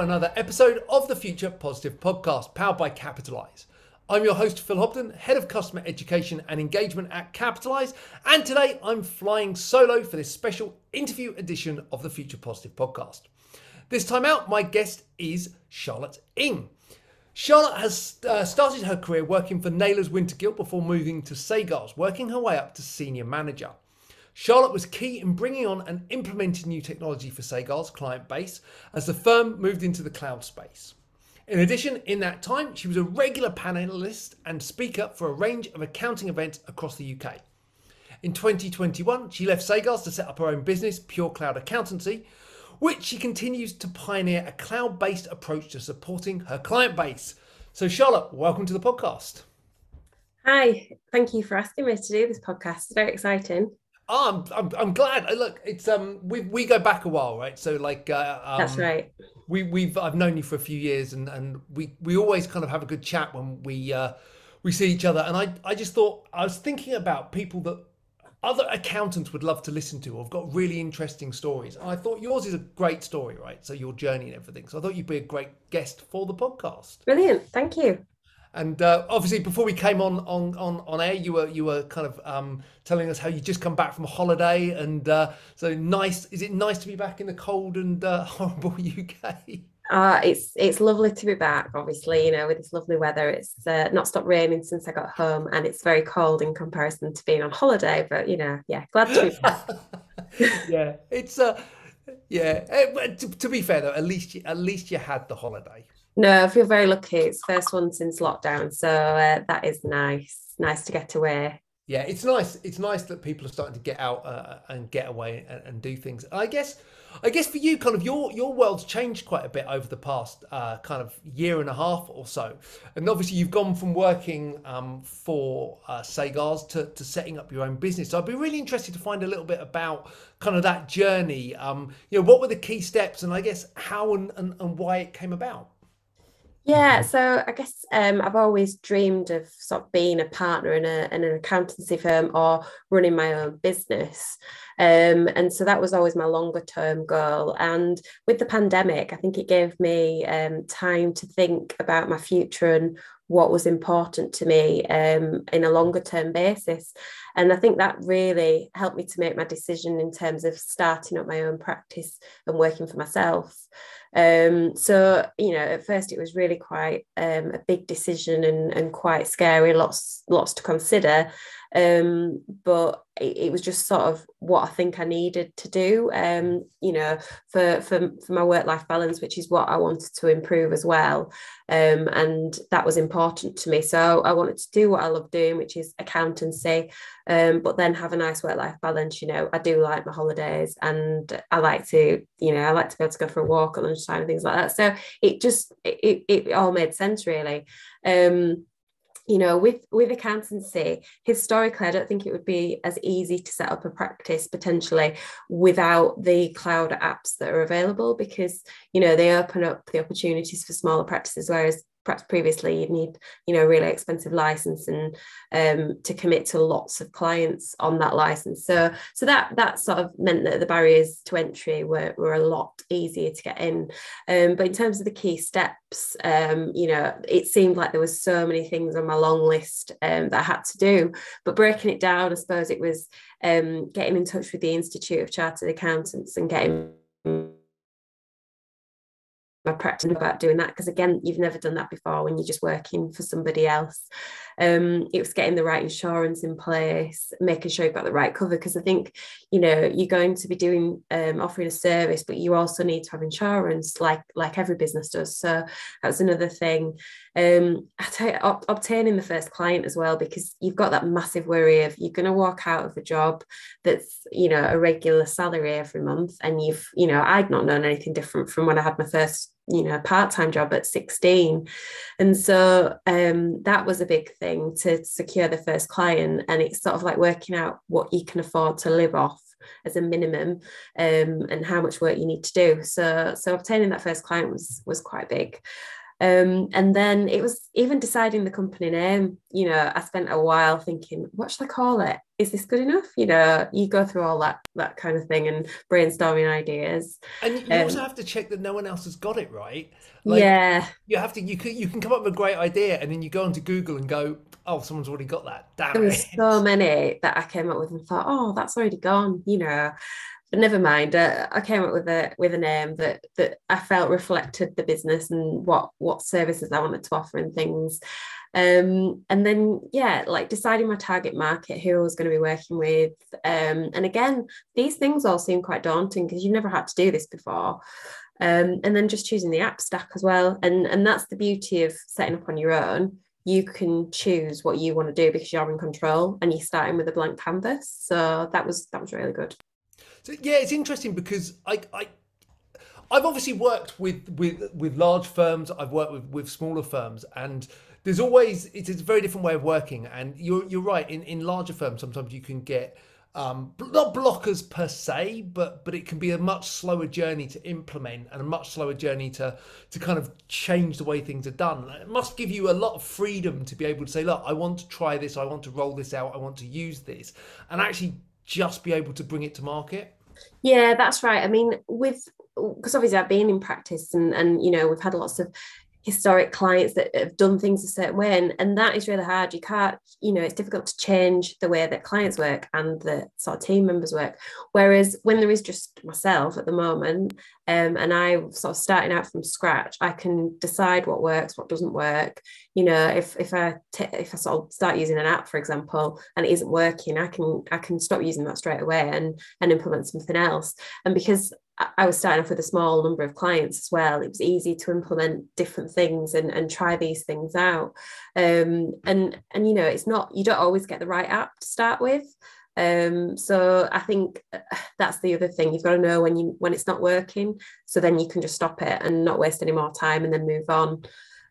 another episode of the Future Positive podcast powered by Capitalise. I'm your host, Phil Hobden, Head of Customer Education and Engagement at Capitalise, and today I'm flying solo for this special interview edition of the Future Positive podcast. This time out, my guest is Charlotte Ing. Charlotte has uh, started her career working for Naylor's Wintersgill before moving to Sagars, working her way up to senior manager. Charlotte was key in bringing on and implementing new technology for Sagars' client base as the firm moved into the cloud space. In addition, in that time, she was a regular panelist and speaker for a range of accounting events across the UK. In 2021, she left Sagars to set up her own business, Pure Cloud Accountancy, which she continues to pioneer a cloud based approach to supporting her client base. So, Charlotte, welcome to the podcast. Hi, thank you for asking me to do this podcast. It's very exciting. Oh, I'm, I'm, I'm glad. Look, it's um, we we go back a while, right? So like, uh, um, that's right. We we've I've known you for a few years, and and we we always kind of have a good chat when we uh, we see each other. And I I just thought I was thinking about people that other accountants would love to listen to or have got really interesting stories. And I thought yours is a great story, right? So your journey and everything. So I thought you'd be a great guest for the podcast. Brilliant. Thank you. And uh, obviously, before we came on on on on air, you were you were kind of um, telling us how you just come back from a holiday, and uh, so nice. Is it nice to be back in the cold and uh, horrible UK? Uh, it's it's lovely to be back. Obviously, you know, with this lovely weather, it's uh, not stopped raining since I got home, and it's very cold in comparison to being on holiday. But you know, yeah, glad to be back. yeah, it's uh, yeah. Eh, to, to be fair though, at least you, at least you had the holiday. No, I feel very lucky. It's first one since lockdown, so uh, that is nice. Nice to get away. Yeah, it's nice. It's nice that people are starting to get out uh, and get away and, and, do things. I guess, I guess for you, kind of your your world's changed quite a bit over the past uh, kind of year and a half or so. And obviously, you've gone from working um, for uh, Sagars to, to setting up your own business. So I'd be really interested to find a little bit about kind of that journey. Um, you know, what were the key steps, and I guess how and, and, and why it came about. Yeah, so I guess um, I've always dreamed of sort of being a partner in, a, in an accountancy firm or running my own business. Um, and so that was always my longer term goal. And with the pandemic, I think it gave me um, time to think about my future and what was important to me um, in a longer term basis. And I think that really helped me to make my decision in terms of starting up my own practice and working for myself. Um, so, you know, at first it was really quite um, a big decision and, and quite scary, lots, lots to consider um, but it, it, was just sort of what I think I needed to do, um, you know, for for, for my work life balance, which is what I wanted to improve as well, um, and that was important to me. So I wanted to do what I love doing, which is accountancy, um, but then have a nice work life balance. You know, I do like my holidays, and I like to, you know, I like to be able to go for a walk at lunchtime and things like that. So it just it, it all made sense really. Um, you know with with accountancy historically i don't think it would be as easy to set up a practice potentially without the cloud apps that are available because you know they open up the opportunities for smaller practices whereas perhaps previously you'd need you know really expensive license and um, to commit to lots of clients on that license. So so that that sort of meant that the barriers to entry were, were a lot easier to get in. Um, but in terms of the key steps um, you know it seemed like there was so many things on my long list um, that I had to do. But breaking it down I suppose it was um, getting in touch with the Institute of Chartered Accountants and getting my practice about doing that because again you've never done that before when you're just working for somebody else um, it was getting the right insurance in place making sure you've got the right cover. Because i think you know you're going to be doing um, offering a service but you also need to have insurance like like every business does. So that's another thing. Um, ob- obtaining the first client as well because you've got that massive worry of you're going to walk out of a job that's you know a regular salary every month and you've you know i'd not known anything different from when i had my first you know a part-time job at 16 and so um, that was a big thing to secure the first client and it's sort of like working out what you can afford to live off as a minimum um, and how much work you need to do. So so obtaining that first client was was quite big Um, and then it was even deciding the company name. You know, I spent a while thinking, what should I call it? Is this good enough? You know, you go through all that that kind of thing and brainstorming ideas. And you Um, also have to check that no one else has got it right. Like, yeah, You have to. You can. You can come up with a great idea, and then you go onto Google and go, "Oh, someone's already got that." Damn there it! was so many that I came up with and thought, oh, that's already gone. You know, but never mind. Uh, I came up with a with a name that that I felt reflected the business and what what services I wanted to offer and things. Um, and then yeah, like deciding my target market, who I was going to be working with. Um, and again, these things all seem quite daunting because you've never had to do this before. Um, and then just choosing the app stack as well. And and that's the beauty of setting up on your own. You can choose what you want to do because you're in control and you're starting with a blank canvas. So that was that was really good. So yeah, it's interesting because I, I I've obviously worked with with with large firms. I've worked with with smaller firms, and there's always it's, a very different way of working. And you're you're right. In in larger firms, sometimes you can get um, not blockers per se, but but it can be a much slower journey to implement and a much slower journey to to kind of change the way things are done. It must give you a lot of freedom to be able to say, look, I want to try this, I want to roll this out, I want to use this, and actually just be able to bring it to market. Yeah, that's right. I mean, with because obviously I've been in practice and and you know we've had lots of historic clients that have done things a certain way and, and that is really hard. You can't you know it's difficult to change the way that clients work and the sort of team members work. Whereas when there is just myself at the moment um, and i sort of starting out from scratch i can decide what works what doesn't work. You know if if i t- if i sort of start using an app for example and it isn't working i can i can stop using that straight away and and implement something else. And because I was starting off with a small number of clients as well. It was easy to implement different things and, and try these things out. Um, and and you know, it's not you don't always get the right app to start with. Um, so I think uh, that's the other thing. You've got to know when you when it's not working, so then you can just stop it and not waste any more time and then move on.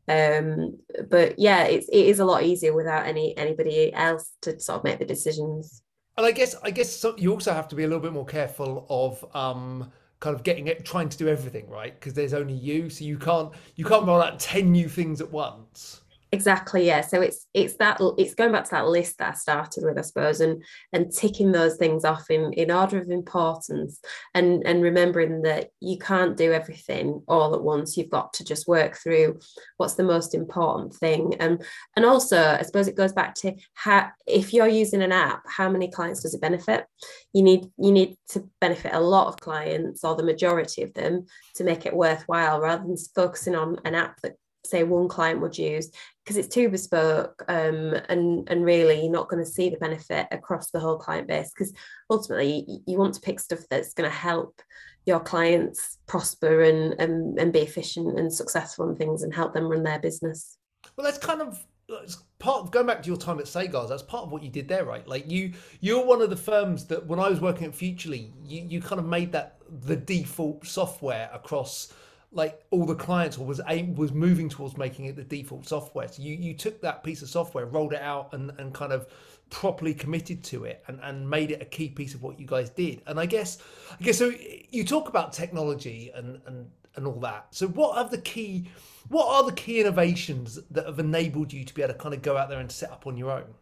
Um, but yeah, it's it is a lot easier without any anybody else to sort of make the decisions. And I guess I guess you also have to be a little bit more careful of um, kind of getting it, trying to do everything right because there's only you, so you can't you can't roll out ten new things at once. Exactly, yeah. So it's it's that it's going back to that list that I started with, I suppose, and and ticking those things off in in order of importance, and and remembering that you can't do everything all at once. You've got to just work through what's the most important thing, and and also I suppose it goes back to how if you're using an app, how many clients does it benefit? You need you need to benefit a lot of clients or the majority of them to make it worthwhile, rather than focusing on an app that say one client would use because it's too bespoke um, and and really you're not going to see the benefit across the whole client base because ultimately you, want to pick stuff that's going to help your clients prosper and, and and be efficient and successful and things and help them run their business Well, that's kind of it's part of going back to your time at Sagars. That's part of what you did there, right? Like you, you're one of the firms that when I was working at Futrli, you, you kind of made that the default software across like all the clients or was aim was moving towards making it the default software. So you you took that piece of software, rolled it out, and and kind of properly committed to it and, and made it a key piece of what you guys did. And I guess I guess so you talk about technology and and and all that. So what are the key what are the key innovations that have enabled you to be able to kind of go out there and set up on your own?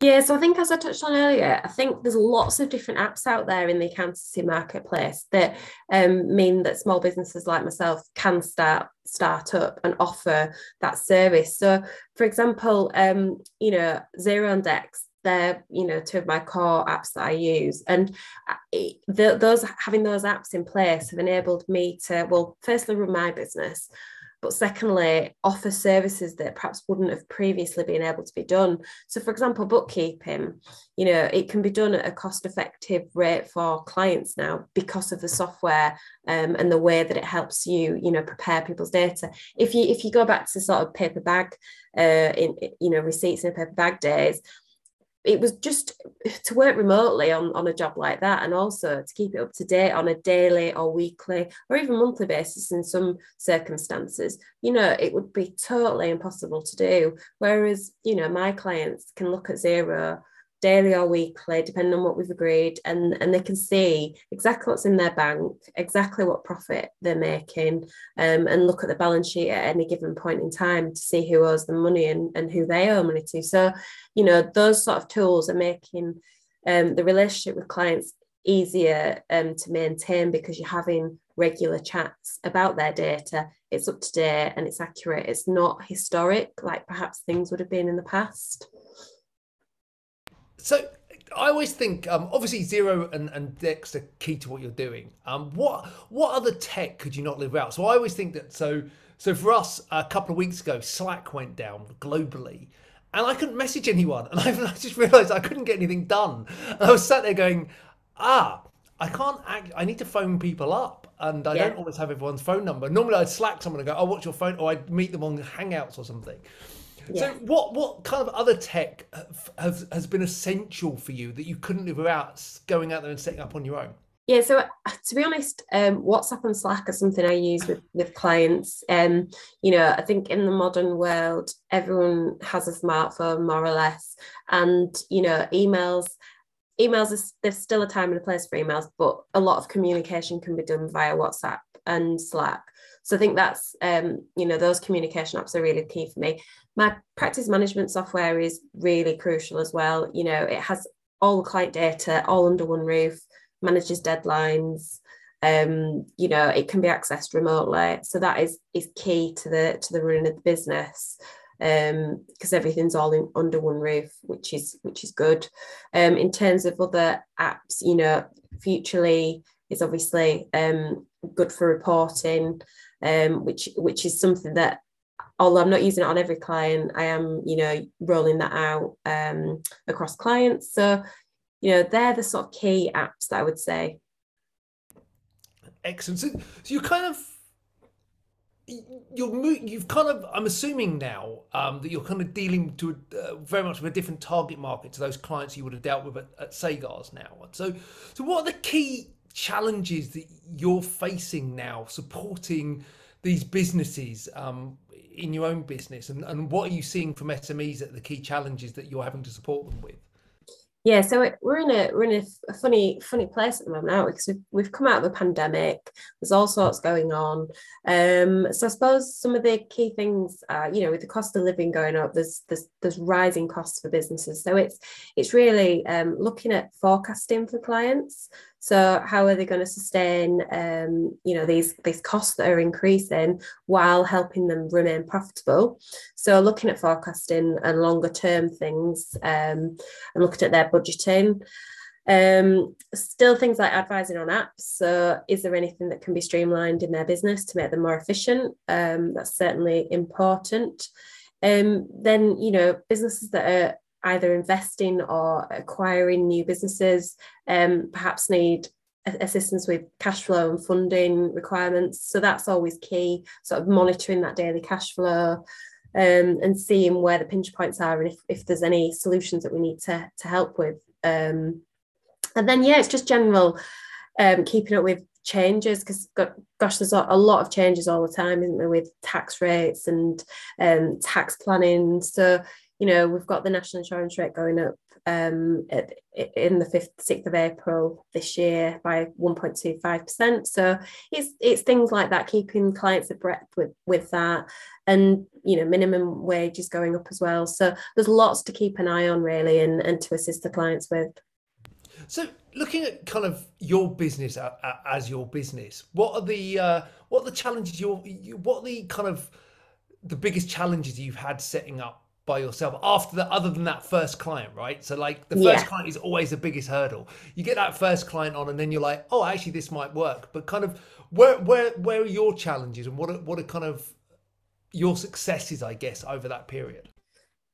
Yeah, so I think as I touched on earlier, I think there's lots of different apps out there in the accountancy marketplace that um, mean that small businesses like myself can start start up and offer that service. So, for example, um, you know, Xero and Dext, they're you know two of my core apps that I use, and the, those having those apps in place have enabled me to well, firstly run my business, but secondly, offer services that perhaps wouldn't have previously been able to be done. So, for example, bookkeeping, you know, it can be done at a cost-effective rate for clients now because of the software um, and the way that it helps you, you know, prepare people's data. If you if you go back to sort of paper bag, uh, in you know, receipts in paper bag days, it was just to work remotely on, on a job like that and also to keep it up to date on a daily or weekly or even monthly basis in some circumstances you know it would be totally impossible to do. Whereas you know my clients can look at Xero daily or weekly, depending on what we've agreed, and, and they can see exactly what's in their bank, exactly what profit they're making, um, and look at the balance sheet at any given point in time to see who owes them money and, and who they owe money to. So, you know, those sort of tools are making um, the relationship with clients easier um, to maintain because you're having regular chats about their data. It's up to date and it's accurate. It's not historic like perhaps things would have been in the past. So I always think, um, obviously, Xero and, and Dext are key to what you're doing. Um, what what other tech could you not live without? So I always think that. So so for us, a couple of weeks ago, Slack went down globally, and I couldn't message anyone, and I, I just realised I couldn't get anything done. And I was sat there going, ah, I can't act. I need to phone people up, and I yeah. don't always have everyone's phone number. Normally, I'd Slack someone and go, "Oh, what's your phone?" Or I'd meet them on Hangouts or something. Yeah. So, what what kind of other tech has has been essential for you that you couldn't live without going out there and setting up on your own? Yeah, so uh, to be honest, um, WhatsApp and Slack are something I use with, with clients. Um, you know, I think in the modern world, everyone has a smartphone more or less, and you know, emails emails is there's still a time and a place for emails, but a lot of communication can be done via WhatsApp and Slack. So I think that's um, you know those communication apps are really key for me. My practice management software is really crucial as well. You know, it has all the client data all under one roof, manages deadlines. Um, you know, it can be accessed remotely. So that is is key to the to the running of the business um because everything's all in, under one roof which is which is good um in terms of other apps you know Futrli is obviously um good for reporting um, which which is something that although I'm not using it on every client, I am, you know, rolling that out um, across clients. So, you know, they're the sort of key apps that I would say. Excellent. So, so you kind of you're you've kind of I'm assuming now um, that you're kind of dealing to uh, very much with a different target market to those clients you would have dealt with at, at Sagars now. So, so what are the key challenges that you're facing now supporting these businesses um, in your own business and, and what are you seeing from SMEs at the key challenges that you're having to support them with? Yeah, so we're in a we're in a, funny funny place at the moment now because we've, we've come out of a pandemic. There's all sorts going on. Um, so I suppose some of the key things, are, you know, with the cost of living going up, there's there's there's rising costs for businesses. So it's it's really um, looking at forecasting for clients. So how are they going to sustain, um, you know, these these costs that are increasing while helping them remain profitable? So looking at forecasting and longer term things, um, and looking at their budgeting. Um, still things like advising on apps. So, is there anything that can be streamlined in their business to make them more efficient? Um, that's certainly important. Um, then, you know, businesses that are either investing or acquiring new businesses, um, perhaps need assistance with cash flow and funding requirements. So that's always key, sort of monitoring that daily cash flow um, and seeing where the pinch points are and if, if there's any solutions that we need to, to help with. Um, and then, yeah, it's just general um, keeping up with changes because gosh there's a lot of changes all the time isn't there with tax rates and um, tax planning so you know, we've got the national insurance rate going up um, at, in the 5th, 6th of April this year by 1.25%. So it's, it's things like that, keeping clients abreast with, with that. And, you know, minimum wage is going up as well. So there's lots to keep an eye on really and, and to assist the clients with. So looking at kind of your business as your business, what are the, uh, what are the challenges you're, what are the kind of the biggest challenges you've had setting up by yourself after the other than that first client right so like the first yeah. client is always the biggest hurdle you get that first client on and then you're like oh actually this might work but kind of where where where are your challenges and what are, what are kind of your successes i guess over that period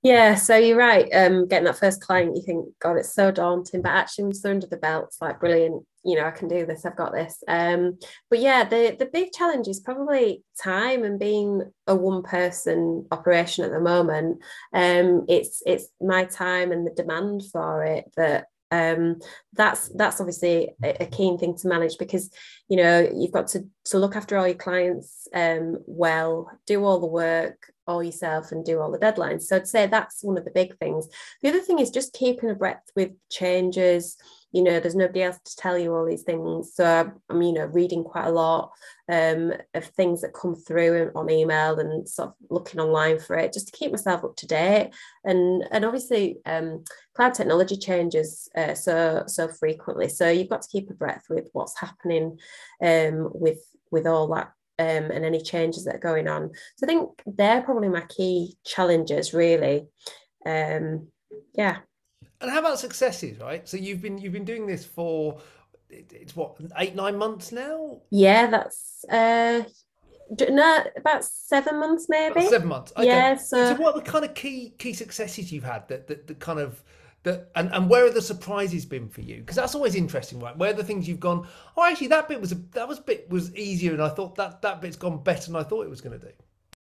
yeah, so you're right. Um, getting that first client, you think, God, it's so daunting. But actually, once they're under the belt, it's like brilliant. You know, I can do this. I've got this. Um, but yeah, the the big challenge is probably time and being a one person operation at the moment. Um, it's it's my time and the demand for it that um, that's that's obviously a, keen thing to manage because you know you've got to to look after all your clients um, well, do all the work all yourself, and do all the deadlines. So I'd say that's one of the big things. The other thing is just keeping abreast with changes you know there's nobody else to tell you all these things. So i'm you know reading quite a lot um, of things that come through on email and sort of looking online for it just to keep myself up to date. And and obviously um, cloud technology changes uh, so so frequently. So you've got to keep a breath with what's happening um, with with all that um, and any changes that are going on. So i think they're probably my key challenges really. Um, yeah and how about successes, right? So you've been you've been doing this for it's what eight nine months now. Yeah, that's uh, no about seven months maybe. About seven months. Okay. Yeah. So... so what are the kind of key key successes you've had that that, that kind of that and, and where are the surprises been for you because that's always interesting right where are the things you've gone oh actually that bit was a that was bit was easier and i thought that that bit's gone better than i thought it was going to do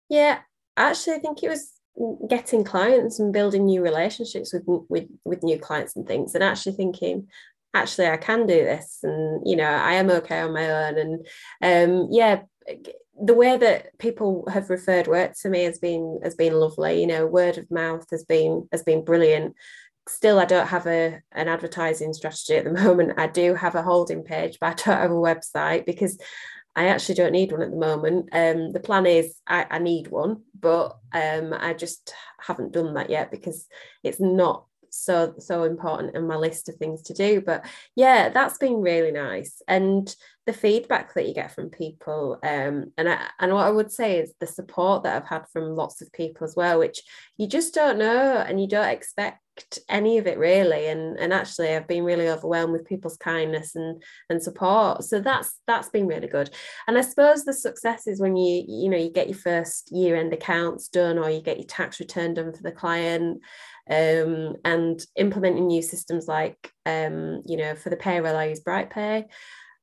yeah actually i think it was getting clients and building new relationships with with with new clients and things and actually thinking actually I can do this and you know I am okay on my own. And um yeah the way that people have referred work to me has been has been lovely. You know word of mouth has been has been brilliant. Still I don't have a an advertising strategy at the moment. I do have a holding page but I don't have a website because I actually don't need one at the moment. Um, the plan is I, I need one, but um, I just haven't done that yet because it's not so so important in my list of things to do. But yeah, that's been really nice, and the feedback that you get from people, um, and I, and what I would say is the support that I've had from lots of people as well, which you just don't know and you don't expect any of it really. And and actually I've been really overwhelmed with people's kindness and and support. So that's that's been really good. And I suppose the success is when you you know you get your first year end accounts done or you get your tax return done for the client um, and implementing new systems like um, you know for the payroll I use BrightPay.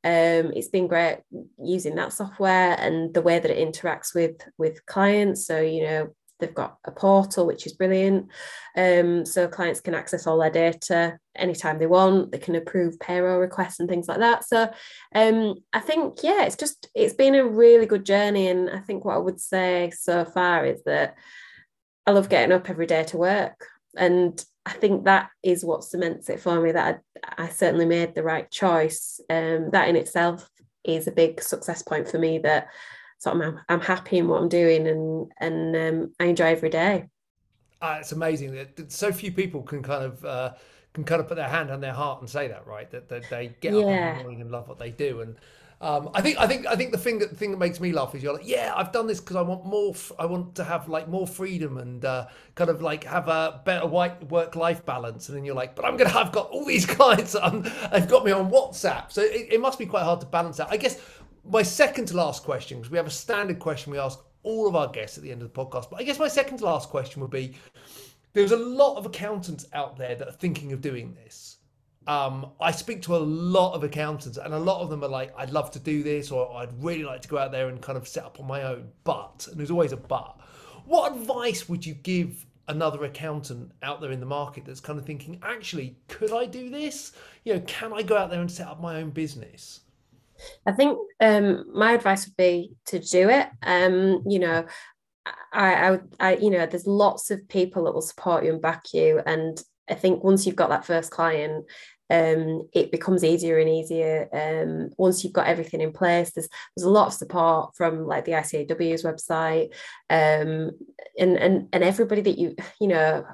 Um, it's been great using that software and the way that it interacts with with clients. So you know They've got a portal, which is brilliant. Um, so clients can access all their data anytime they want. They can approve payroll requests and things like that. So um, I think, yeah, it's just, it's been a really good journey. And I think what I would say so far is that I love getting up every day to work. And I think that is what cements it for me that I, I certainly made the right choice. Um, that in itself is a big success point for me that so I'm, I'm happy in what I'm doing and and um, I enjoy every day. Uh, it's amazing that so few people can kind of uh, can kind of put their hand on their heart and say that, right? That, that they get yeah. up in the morning and love what they do. And um, I think I think I think the thing that the thing that makes me laugh is you're like, yeah, I've done this because I want more. F- I want to have like more freedom and uh, kind of like have a better white work life balance. And then you're like, but I'm gonna have got all these clients. I've got me on WhatsApp, so it, it must be quite hard to balance that. I guess my second to last question, because we have a standard question we ask all of our guests at the end of the podcast, but I guess my second to last question would be there's a lot of accountants out there that are thinking of doing this. Um, I speak to a lot of accountants, and a lot of them are like, I'd love to do this, or I'd really like to go out there and kind of set up on my own. But, and there's always a but. What advice would you give another accountant out there in the market that's kind of thinking, actually, could I do this? You know, can I go out there and set up my own business? I think um, my advice would be to do it. Um, you know, I, I, I, you know, there's lots of people that will support you and back you, and I think once you've got that first client, um, it becomes easier and easier. Um, once you've got everything in place, there's there's a lot of support from like the ICAEW's website, um, and and and everybody that you you know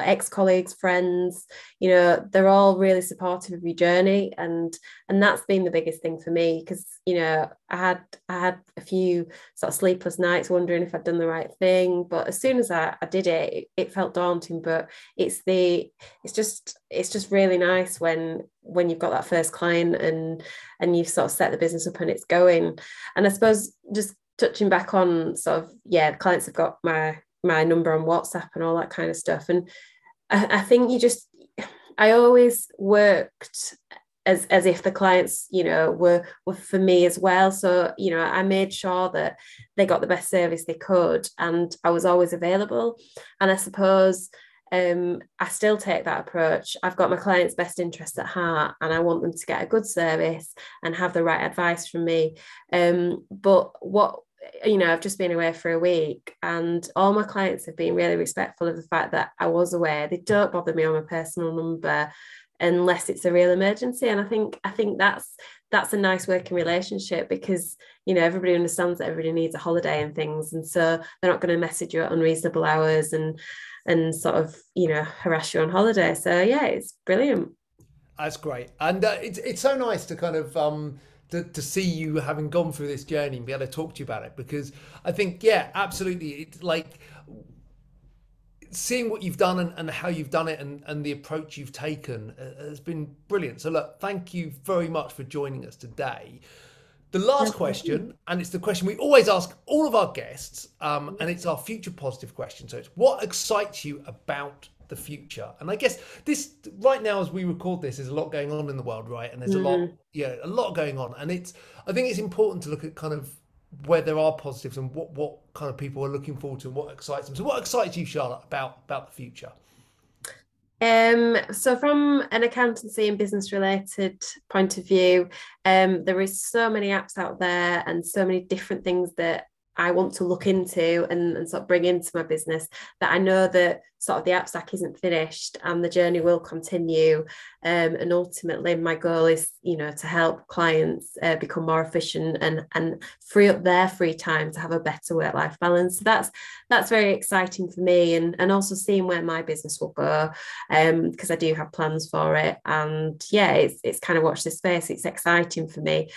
ex-colleagues friends you know they're all really supportive of your journey. And and that's been the biggest thing for me because you know i had i had a few sort of sleepless nights wondering if i'd done the right thing. But as soon as i, I did it, it it felt daunting. But it's the it's just it's just really nice when when you've got that first client and and you've sort of set the business up and it's going. And i suppose just touching back on sort of yeah clients have got my my number on WhatsApp and all that kind of stuff. And I, I think you just, I always worked as as if the clients you know were were for me as well so you know i made sure that they got the best service they could and i was always available and i suppose um, I still take that approach. I've got my client's best interests at heart and I want them to get a good service and have the right advice from me. Um, but what you know, I've just been away for a week and all my clients have been really respectful of the fact that I was away. They don't bother me on my personal number unless it's a real emergency. And I think I think that's that's a nice working relationship because you know everybody understands that everybody needs a holiday and things and so they're not going to message you at unreasonable hours and and sort of you know harass you on holiday so yeah it's brilliant that's great and uh, it's, it's so nice to kind of um to, to see you having gone through this journey and be able to talk to you about it because i think yeah absolutely it's like seeing what you've done and, and how you've done it and, and the approach you've taken uh, has been brilliant. So, look, thank you very much for joining us today. The last question, and it's the question we always ask all of our guests, um, and it's our future positive question. So, it's what excites you about the future? And I guess this right now, as we record this, there's a lot going on in the world, right? And there's mm-hmm. a lot, mm-hmm. yeah, a lot going on. And it's, I think it's important to look at kind of where there are positives and what what kind of people are looking forward to and what excites them. So, what excites you, Charlotte, about about the future? Um, so from an accountancy and business related point of view, um, there is so many apps out there and so many different things that I want to look into and, and sort of bring into my business that I know that sort of the app stack isn't finished and the journey will continue. Um, and ultimately, my goal is, you know, to help clients uh, become more efficient and and free up their free time to have a better work life balance. So that's that's very exciting for me, and and also seeing where my business will go, because um, I do have plans for it. And yeah, it's it's kind of watch this space. It's exciting for me.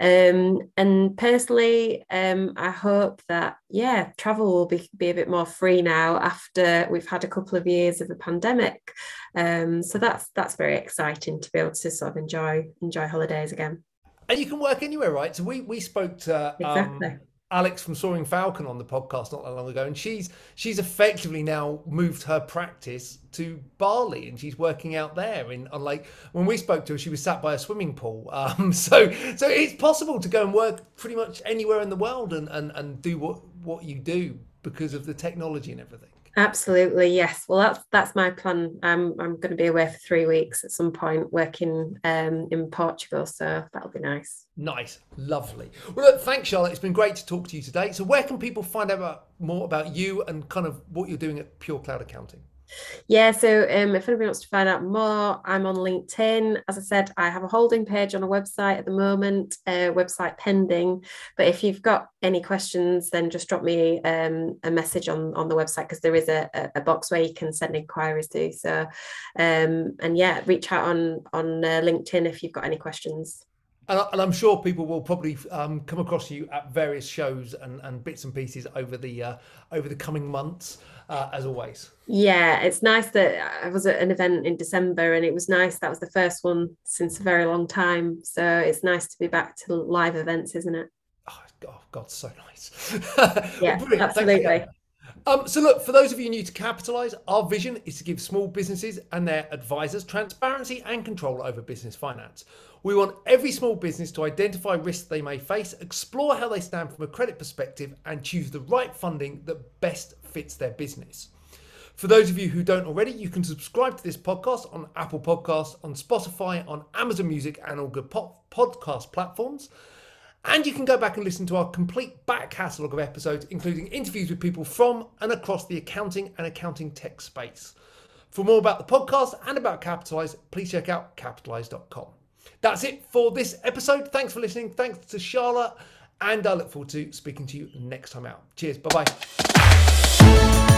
Um, and personally, um, I hope that yeah, travel will be, be a bit more free now after we've had a couple of years of a pandemic. Um, so that's that's very exciting to be able to sort of enjoy enjoy holidays again. And you can work anywhere, right? So we we spoke to um, exactly. Alex from Soaring Falcon on the podcast not that long ago, and she's she's effectively now moved her practice to Bali, and she's working out there. In like when we spoke to her, she was sat by a swimming pool. Um, so so it's possible to go and work pretty much anywhere in the world and and and do what what you do because of the technology and everything. Absolutely, yes. Well, that's that's my plan. I'm I'm going to be away for three weeks at some point, working um, in Portugal. So that'll be nice. Nice, lovely. Well, look, thanks, Charlotte. It's been great to talk to you today. So, where can people find out more about you and kind of what you're doing at Pure Cloud Accounting? Yeah, so um, if anybody wants to find out more, I'm on LinkedIn. As I said, I have a holding page on a website at the moment, uh, website pending. But if you've got any questions, then just drop me um, a message on, on the website because there is a, a, box where you can send inquiries to. So, um, and yeah, reach out on on uh, LinkedIn if you've got any questions. And, I, am sure people will probably um, come across you at various shows and, and bits and pieces over the uh, over the coming months uh, as always. Yeah, it's nice that I was at an event in December and it was nice. That was the first one since a very long time. So it's nice to be back to live events, isn't it? Oh, God, God so nice. yeah, absolutely. Um, so, look, for those of you new to Capitalise, our vision is to give small businesses and their advisors transparency and control over business finance. We want every small business to identify risks they may face, explore how they stand from a credit perspective, and choose the right funding that best fits their business. For those of you who don't already, you can subscribe to this podcast on Apple Podcasts, on Spotify, on Amazon Music, and all good podcast platforms. And you can go back and listen to our complete back catalogue of episodes, including interviews with people from and across the accounting and accounting tech space. For more about the podcast and about Capitalise, please check out capitalise.com. That's it for this episode. Thanks for listening. Thanks to Charlotte. And I look forward to speaking to you next time out. Cheers. Bye bye.